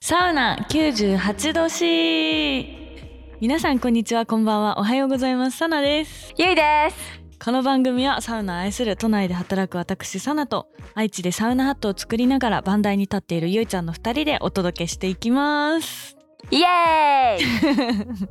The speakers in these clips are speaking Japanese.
サウナ98度 C 皆さんこんにちはこんばんは。おはようございます。サナです。ゆいです。この番組はサウナを愛する都内で働く私サナと愛知でサウナハットを作りながらバンダイに立っているゆいちゃんの2人でお届けしていきますイエーイ。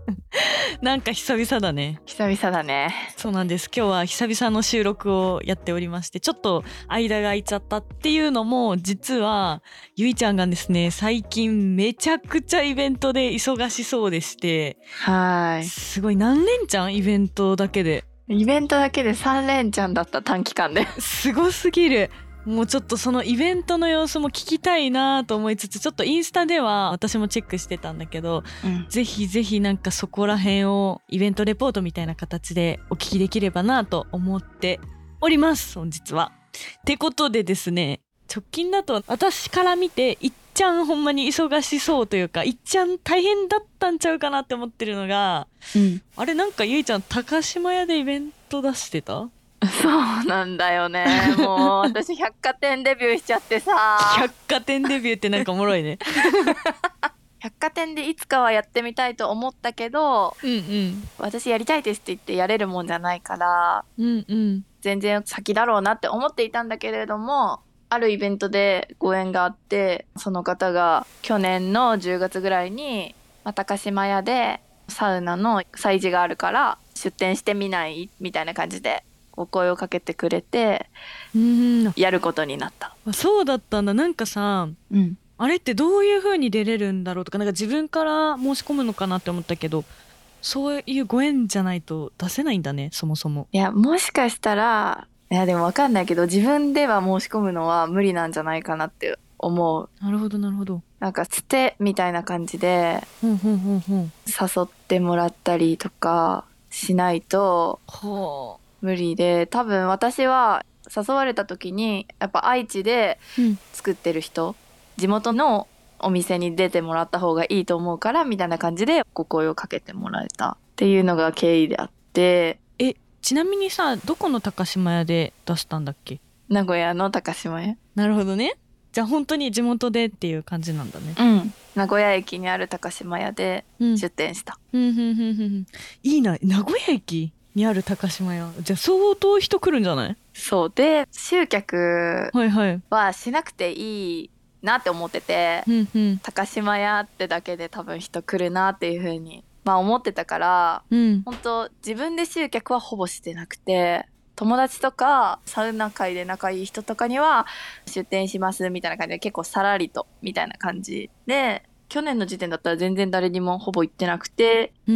なんか久々だね。久々だね。そうなんです。今日は久々の収録をやっておりましてちょっと間が空いちゃったっていうのも実はゆいちゃんがですね最近めちゃくちゃイベントで忙しそうでして。はすごい。何連チャン？イベントだけで。いイベントだけで3連チャンだった短期間で。すごすぎるもうちょっとそのイベントの様子も聞きたいなと思いつつちょっとインスタでは私もチェックしてたんだけどうん。ぜひぜひなんかそこら辺をイベントレポートみたいな形でお聞きできればなと思っております本日は。ってことでですね直近だと私から見ていっちゃんほんまに忙しそうというかいっちゃん大変だったんちゃうかなって思ってるのがうん。あれなんかゆいちゃん高島屋でイベント出してた？そうなんだよね。もう私百貨店デビューしちゃってさ。百貨店デビューってなんかおもろいね。百貨店でいつかはやってみたいと思ったけどうんうん。私やりたいですって言ってやれるもんじゃないからうんうん。全然先だろうなって思っていたんだけれどもあるイベントでご縁があってその方が去年の10月ぐらいに、まあ、高島屋でサウナの催事があるから出店してみない？みたいな感じでお声をかけてくれてうんやることになった。あそうだったんだなんかさうん、あれってどういう風に出れるんだろうとかなんか自分から申し込むのかなって思ったけどそういうご縁じゃないと出せないんだねそもそも。いやもしかしたらいやでも分かんないけど自分では申し込むのは無理なんじゃないかなって思う。なるほどなるほど。なんかつてみたいな感じで。誘ってもらったりとかしないとは無理で多分私は誘われた時にやっぱ愛知で。作ってる人地元のお店に出てもらった方がいいと思うからみたいな感じでお声をかけてもらえたっていうのが経緯であってえちなみにさどこの高島屋で出したんだっけ？名古屋の高島屋なるほどね。じゃあ本当に地元でっていう感じなんだね。うん名古屋駅にある高島屋でうん。出店した、うんうんうんうんうんいいな名古屋駅？にある高島屋。じゃあ相当人来るんじゃない？そう。で集客はしなくていいなって思ってて、高島屋ってだけで多分人来るなっていう風にまあ思ってたからうん。本当自分で集客はほぼしてなくて友達とかサウナ界で仲いい人とかには出店しますみたいな感じで結構さらりとみたいな感じで去年の時点だったら全然誰にもほぼ行ってなくて。で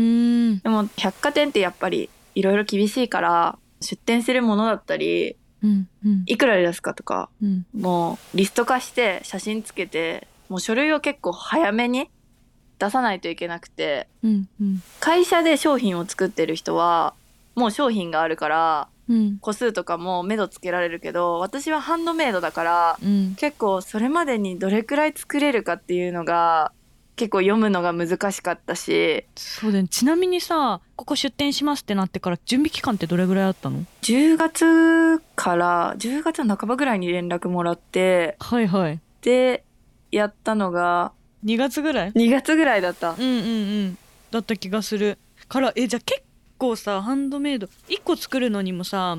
も百貨店ってやっぱりいろいろ厳しいから出店するものだったりうんうんいくらで出すかとかうん。もうリスト化して写真つけてもう書類を結構早めに出さないといけなくてうんうん会社で商品を作ってる人はもう商品があるからうん個数とかも目処つけられるけど私はハンドメイドだからうん。結構それまでにどれくらい作れるかっていうのが結構読むのが難しかったしそうだよね。ちなみにさ、ここ出店しますってなってから準備期間ってどれぐらいあったの？10月から10月の半ばぐらいに連絡もらってはいはい。でやったのが2月ぐらい？2月ぐらいだったうんうんうん。だった気がする。からえじゃあ結構さハンドメイド1個作るのにもさ、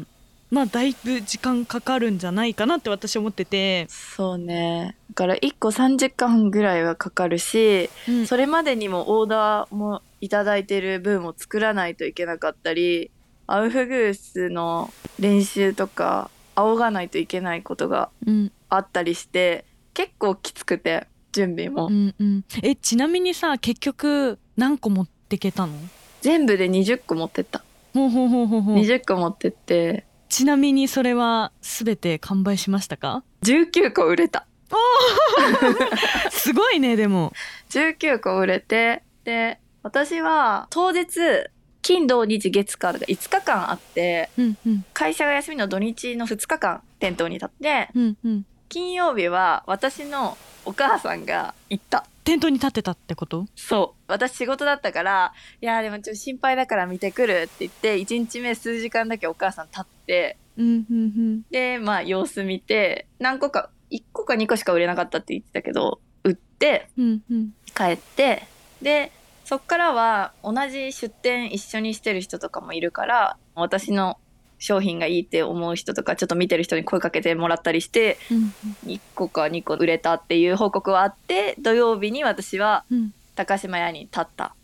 まあだいぶ時間かかるんじゃないかなって私思ってて。そうねだから1個3時間ぐらいはかかるしうんそれまでにもオーダーもいただいてる分を作らないといけなかったりアウフグースの練習とか仰がないといけないことがうんあったりして結構きつくて準備も、うんうん。えちなみにさ結局何個持ってけたの？全部で20個持ってったほうほうほうほうほう。20個持ってってちなみにそれはすべて完売しましたか？19個売れた すごいねでも。19個売れてで私は当日金土日月火が5日間あってうんうん会社が休みの土日の2日間店頭に立ってうんうん。金曜日は私のお母さんが行った店頭に立ってたってこと？そう私仕事だったから「いやーでもちょっと心配だから見てくる」って言って1日目数時間だけお母さん立ってうんうんうんでまあ様子見て何個か1個か2個しか売れなかったって言ってたけど売って帰ってでそっからは同じ出店一緒にしてる人とかもいるから私の商品がいいって思う人とかちょっと見てる人に声かけてもらったりしてうん1個か2個売れたっていう報告はあって土曜日に私はうん。高島屋に立った。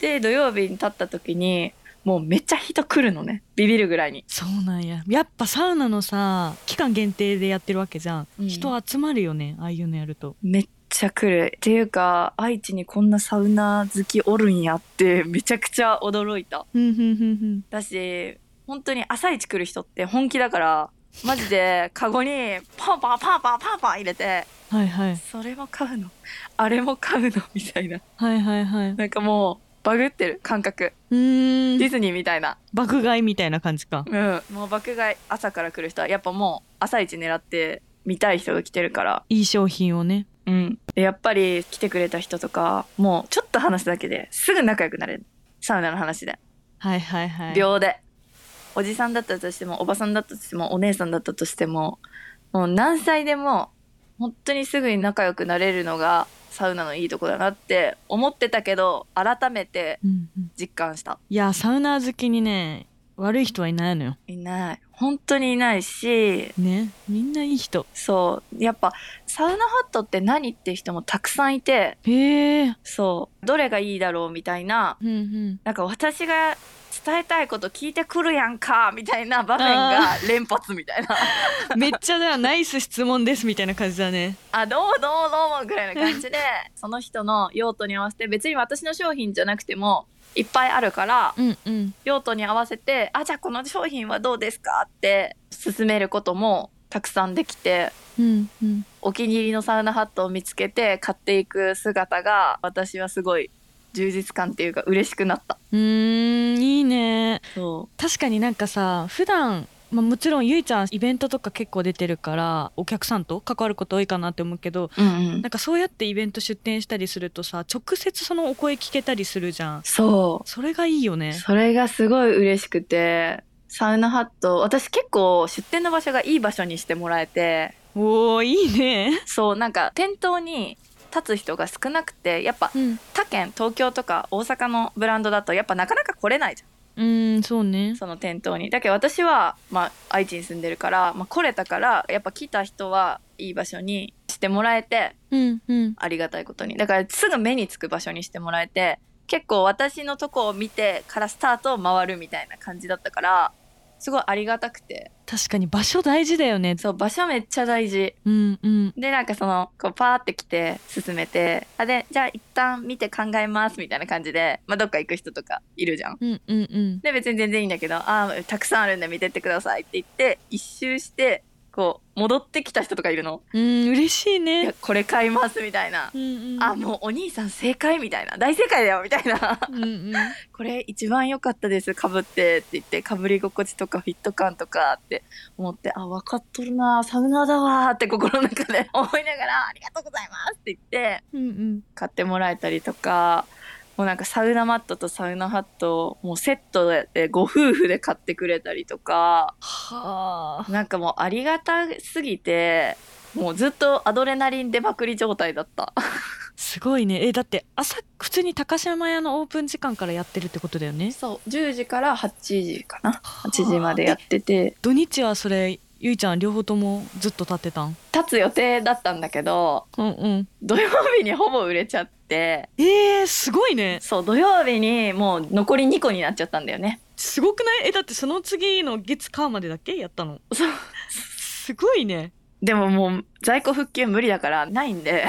で土曜日に立った時にもうめっちゃ人来るのね。ビビるぐらいに。そうなんや。やっぱサウナのさ期間限定でやってるわけじゃん、うん。人集まるよねああいうのやると。めっちゃ来る。っていうか愛知にこんなサウナ好きおるんやってめちゃくちゃ驚いた。うんうんうんだし本当に朝一来る人って本気だからマジでカゴにパンパンパンパンパンパン入れてうんはいはい。それも買うの？あれも買うの？みたいな。はいはいはい。なんかもうバグってる感覚。うーん。ディズニーみたいな。爆買いみたいな感じか。うん。もう爆買い朝から来る人はやっぱもう朝一狙って見たい人が来てるから。いい商品をね。うん。でやっぱり来てくれた人とかもうちょっと話すだけですぐ仲良くなれる。サウナの話で。はいはいはい。秒で。おじさんだったとしてもおばさんだったとしてもお姉さんだったとしてももう何歳でも本当にすぐに仲良くなれるのがサウナのいいとこだなって思ってたけど改めてうんうん。実感した。いやサウナー好きにね悪い人はいないのよ。いない。本当にいないしねみんないい人。そう。やっぱサウナハットって何って人もたくさんいてへえそう。どれがいいだろうみたいなうんうん。なんか私が伝えたいこと聞いてくるやんかみたいな場面が連発みたいな。めっちゃだナイス質問ですみたいな感じだね。あどうもどうもどうもぐらいな感じでその人の用途に合わせて別に私の商品じゃなくてもいっぱいあるからうんうん。用途に合わせてあじゃあこの商品はどうですかって勧めることもたくさんできてうんうん。お気に入りのサウナハットを見つけて買っていく姿が私はすごい充実感っていうか嬉しくなった。うーんいいね。そ確かになんかさ普段まあ、もちろんゆいちゃんイベントとか結構出てるからお客さんと関わること多いかなって思うけどううんうん。なんかそうやってイベント出店したりするとさ直接そのお声聞けたりするじゃん。そう。それがいいよね。それがすごい嬉しくてサウナハット私結構出店の場所がいい場所にしてもらえて。おーいいね。そうなんか店頭に立つ人が少なくてやっぱうん。他県東京とか大阪のブランドだとやっぱなかなか来れないじゃん。うーんそうね。その店頭に。だけど私は、まあ、愛知に住んでるから、まあ、来れたからやっぱ来た人はいい場所にしてもらえてうんうん。ありがたいことに。だからすぐ目につく場所にしてもらえて結構私のとこを見てからスタートを回るみたいな感じだったからすごいありがたくて。確かに場所大事だよね。そう場所めっちゃ大事。うんうん。でなんかそのこうパーって来て進めてあでじゃあ一旦見て考えますみたいな感じで、まあ、どっか行く人とかいるじゃん。うんうんうん。で別に全然いいんだけどあーたくさんあるんで見てってくださいって言って一周してこう戻ってきた人とかいるの？うん嬉しいいやねこれ買いますみたいな、うんうん。あもうお兄さん正解みたいな。大正解だよみたいな。うんうん。これ一番良かったですかぶってって言ってかぶり心地とかフィット感とかって思ってあ分かっとるな。サウナーだわーって心の中で思いながらありがとうございますって言ってうんうん。買ってもらえたりとかもうなんかサウナマットとサウナハットをもうセットでご夫婦で買ってくれたりとかはあ。なんかもうありがたすぎてもうずっとアドレナリン出まくり状態だった。すごいね。えだって朝普通に高島屋のオープン時間からやってるってことだよね。そう。10時から8時かな。8時までやってて。土日はそれゆいちゃん両方ともずっと立ってたん？立つ予定だったんだけどうんうん。土曜日にほぼ売れちゃってえー、すごいね。そう土曜日にもう残り2個になっちゃったんだよね。すごくない？えだってその次の月火までだっけ？やったの。そう。すごいね。でももう在庫復旧無理だからないんで。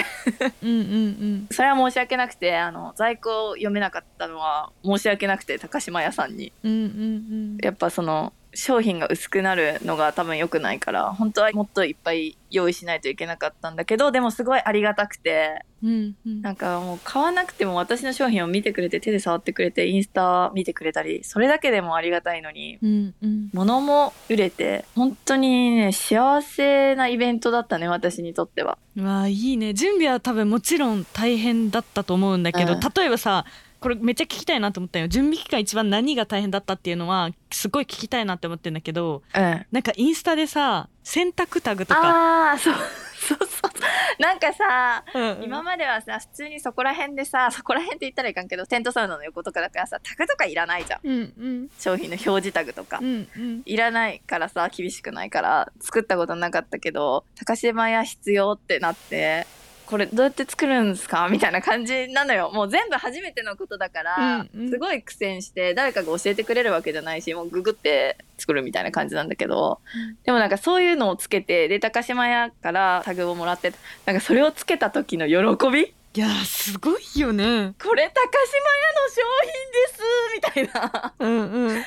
うんうんうん。それは申し訳なくてあの在庫読めなかったのは申し訳なくて高島屋さんに。うんうんうん。やっぱその商品が薄くなるのが多分良くないから本当はもっといっぱい用意しないといけなかったんだけどでもすごいありがたくてうんうん。なんかもう買わなくても私の商品を見てくれて手で触ってくれてインスタ見てくれたりそれだけでもありがたいのにうんうん。物も売れて本当にね幸せなイベントだったね私にとっては。うわあいいね。準備は多分もちろん大変だったと思うんだけど、うん。例えばさこれめっちゃ聞きたいなと思ったよ。準備期間一番何が大変だったっていうのはすごい聞きたいなって思ってんだけどうん。なんかインスタでさ洗濯タグとか、ああそうそうそう。なんかさうん。今まではさ普通にそこら辺でさそこら辺って言ったらいかんけどテントサウナの横とかだからさタグとかいらないじゃん。うんうん。商品の表示タグとか、うんうん。いらないからさ厳しくないから作ったことなかったけど高島屋必要ってなってこれどうやって作るんですか？みたいな感じなのよ。もう全部初めてのことだから、うんうん。すごい苦戦して誰かが教えてくれるわけじゃないしもうググって作るみたいな感じなんだけど、でもなんかそういうのをつけてで高島屋からタグをもらってなんかそれをつけた時の喜びいやーすごいよね。これ高島屋の商品ですみたいな。うんうん。あ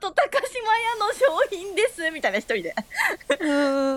と高島屋の商品ですみたいな一人で。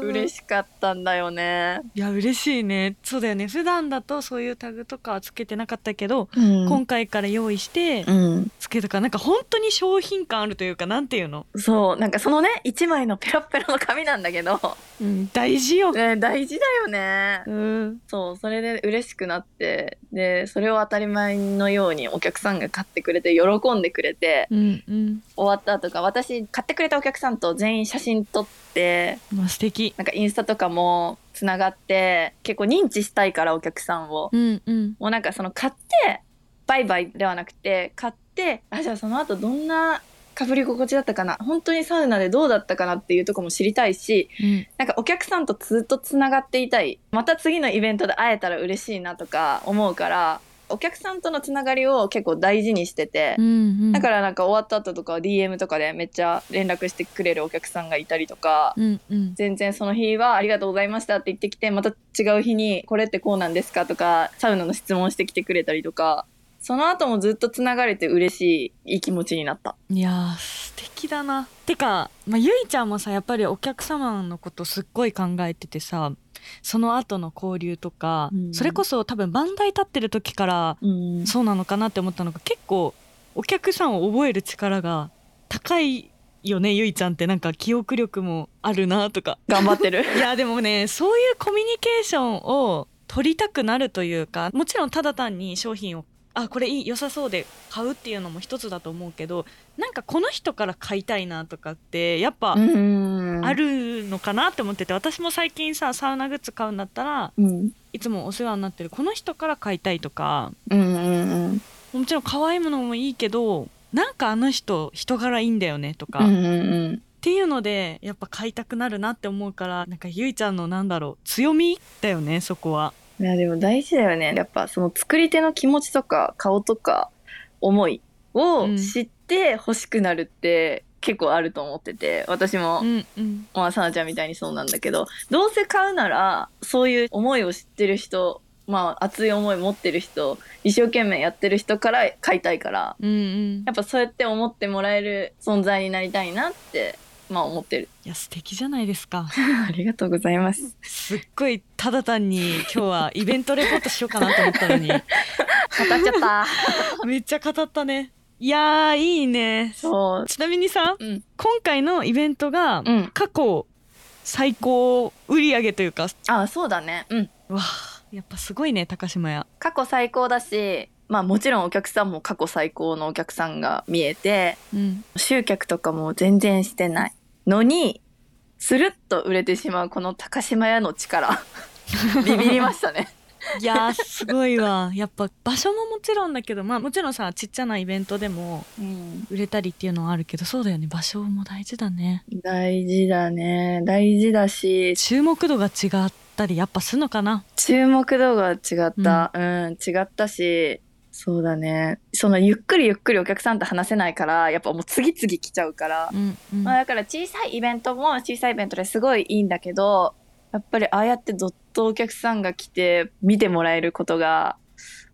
嬉しかったんだよね。いや嬉しいね。そうだよね。普段だとそういうタグとかはつけてなかったけど、うん。今回から用意してうん、つけたからなんか本当に商品感あるというかなんていうの、そう。なんかそのね一枚のペロッペロの紙なんだけど、うん、大事よ、ね、大事だよね。うん、そう。それで嬉しくなってでそれを当たり前のようにお客さんが買ってくれて喜んでくれてうんうん。終わった後か私買ってくれたお客さんと全員写真撮ってまあ素敵。なんかインスタとかもつながって結構認知したいからお客さんを。うんうん。もうなんかその買ってバイバイではなくて買ってあじゃあその後どんなかぶり心地だったかな。本当にサウナでどうだったかなっていうとこも知りたいしうん。なんかお客さんとずっとつながっていたい。また次のイベントで会えたら嬉しいなとか思うからお客さんとのつながりを結構大事にしててう、んうん。だからなんか終わった後とかは DM とかでめっちゃ連絡してくれるお客さんがいたりとか、うんうん。全然その日はありがとうございましたって言ってきてまた違う日にこれってこうなんですかとかサウナの質問してきてくれたりとかその後もずっとつながれて嬉しいいい気持ちになった。いやー素敵だな。てか、まあ、ゆいちゃんもさやっぱりお客様のことすっごい考えててさその後の交流とか、うん。それこそ多分番台立ってる時からうん。そうなのかなって思ったのが結構お客さんを覚える力が高いよねゆいちゃんってなんか記憶力もあるなとか。頑張ってる。いやでもねそういうコミュニケーションを取りたくなるというかもちろんただ単に商品をあこれいい良さそうで買うっていうのも一つだと思うけどなんかこの人から買いたいなとかってやっぱうん。あるのかなって思ってて私も最近さサウナグッズ買うんだったらうん。いつもお世話になってるこの人から買いたいとかもちろん可愛いものもいいけどなんかあの人人柄いいんだよねとか、っていうのでやっぱ買いたくなるなって思うからなんかゆいちゃんのなんだろう強みだよねそこは。いやでも大事だよね。やっぱその作り手の気持ちとか顔とか思いをうん。知って欲しくなるって結構あると思ってて私も、うんうん。まあさなちゃんみたいにそうなんだけどどうせ買うならそういう思いを知ってる人まあ熱い思い持ってる人一生懸命やってる人から買いたいからうんうん。やっぱそうやって思ってもらえる存在になりたいなってまあ思ってる。いや素敵じゃないですか。ありがとうございます。すっごいただ単に今日はイベントレポートしようかなと思ったのに。語っちゃった。めっちゃ語ったね。いやーいいね。そう。ちなみにさうん。今回のイベントがうん。過去最高売り上げというか。あそうだね。うん。わあやっぱすごいね高島屋。過去最高だしまあもちろんお客さんも過去最高のお客さんが見えてうん。集客とかも全然してないのにスルッと売れてしまうこの高島屋の力 ビビりましたね。いやーすごいわ。やっぱ場所ももちろんだけどまあもちろんさちっちゃなイベントでもうん。売れたりっていうのはあるけどそうだよね。場所も大事だね。大事だね。大事だし注目度が違ったりやっぱするのかな？注目度が違った。うん、違ったしそうだね。そのゆっくりゆっくりお客さんと話せないからやっぱもう次々来ちゃうから。うんうん。まあ、だから小さいイベントも小さいイベントですごいいいんだけどやっぱりああやってどっとお客さんが来て見てもらえることが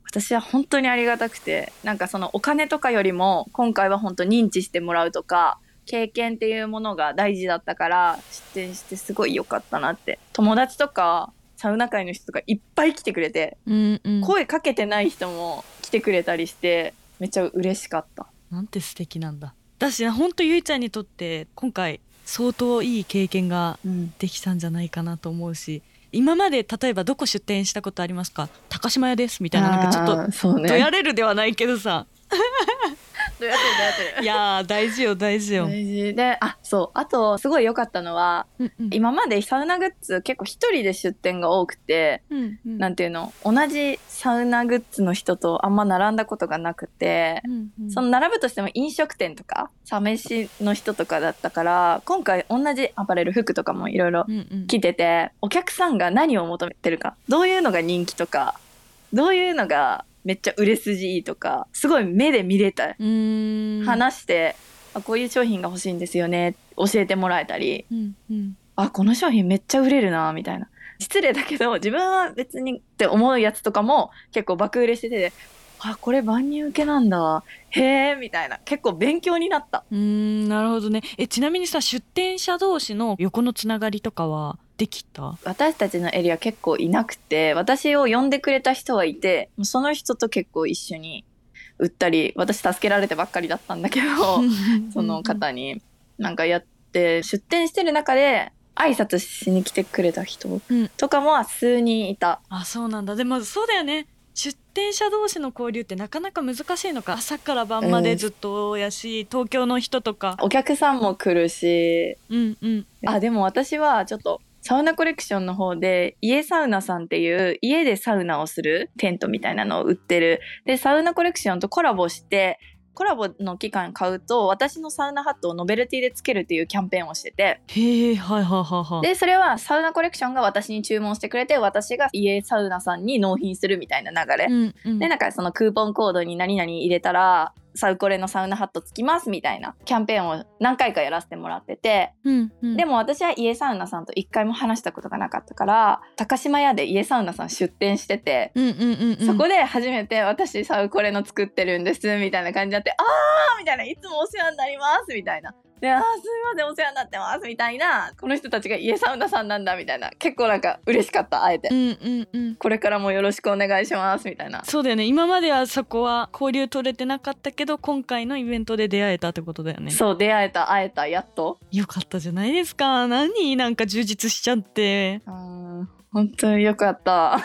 私は本当にありがたくてなんかそのお金とかよりも今回は本当認知してもらうとか経験っていうものが大事だったから出店してすごい良かったなって。友達とかサウナ界の人とかいっぱい来てくれてうんうん。声かけてない人も来てくれたりしてめっちゃ嬉しかった。なんて素敵なんだ。だしほんとゆいちゃんにとって今回相当いい経験がうん。できたんじゃないかなと思うし今まで例えばどこ出店したことありますか？高島屋ですみたいななんかちょっとね。どやれるではないけどさやってるやってるいやー大事よ大事よ、大事。であそう。あとすごい良かったのはうんうん。今までサウナグッズ結構一人で出店が多くてうんうん。なんていうの？同じサウナグッズの人とあんま並んだことがなくてうんうん。その並ぶとしても飲食店とかサ飯の人とかだったから今回同じアパレル服とかもいろいろうんうん。来ててお客さんが何を求めてるかどういうのが人気とかどういうのがめっちゃ売れ筋いいとかすごい目で見れた。話して、あこういう商品が欲しいんですよね教えてもらえたり。うんうん。あこの商品めっちゃ売れるなみたいな。失礼だけど自分は別にって思うやつとかも結構爆売れしててあこれ万人受けなんだ。へえみたいな。結構勉強になった。うーんなるほどね。えちなみにさ出店者同士の横のつながりとかはできた？私たちのエリア結構いなくて私を呼んでくれた人はいてその人と結構一緒に売ったり私助けられてばっかりだったんだけど その方になんかやって出店してる中で挨拶しに来てくれた人うん。とかも数人いた。あそうなんだ。でもそうだよね。出店者同士の交流ってなかなか難しいのか。朝から晩までずっとやし、東京の人とか。お客さんも来るし。うんうん。あでも私はちょっとサウナコレクションの方で家サウナさんっていう家でサウナをするテントみたいなのを売ってる。でサウナコレクションとコラボしてコラボの期間買うと私のサウナハットをノベルティでつけるっていうキャンペーンをしてて。へえはいはいはいはい。でそれはサウナコレクションが私に注文してくれて私が家サウナさんに納品するみたいな流れ、うんうん。でなんかそのクーポンコードに何々入れたらサウコレのサウナハットつきますみたいなキャンペーンを何回かやらせてもらってて。うんうん。でも私は家サウナさんと一回も話したことがなかったから高島屋で家サウナさん出店してて、うんうんうんうん。そこで初めて私サウコレの作ってるんですみたいな感じになってあーみたいないつもお世話になりますみたいなであーすいませんお世話になってますみたいなこの人たちが家サウナさんなんだみたいな。結構なんか嬉しかったあえて、うんうんうん。これからもよろしくお願いしますみたいな。そうだよね。今まではそこは交流取れてなかったけど今回のイベントで出会えたってことだよね。そう出会えた会えたやっと。よかったじゃないですか。何？なんか充実しちゃって。うん本当によかった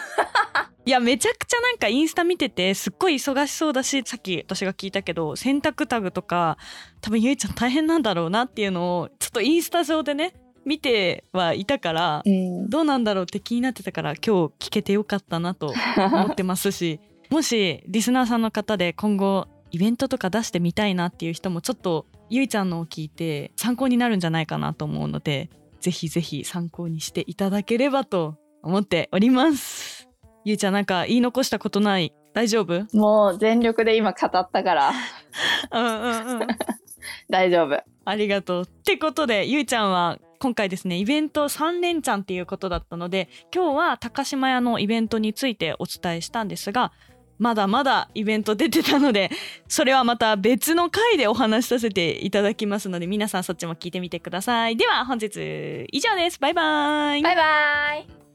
いやめちゃくちゃなんかインスタ見ててすっごい忙しそうだしさっき私が聞いたけど洗濯タグとか多分ゆいちゃん大変なんだろうなっていうのをちょっとインスタ上でね見てはいたからうん。どうなんだろうって気になってたから今日聞けてよかったなと思ってますし もしリスナーさんの方で今後イベントとか出してみたいなっていう人もちょっとゆいちゃんのを聞いて参考になるんじゃないかなと思うのでぜひぜひ参考にしていただければと思っておりますゆいちゃんなんか言い残したことない？大丈夫？もう全力で今語ったからうんうんうん 大丈夫ありがとう。ってことでゆいちゃんは今回ですねイベント3連チャンっていうことだったので今日は高島屋のイベントについてお伝えしたんですがまだまだイベント出てたので それはまた別の回でお話しさせていただきますので皆さんそっちも聞いてみてください。では本日以上です。バイバイ。バイバイ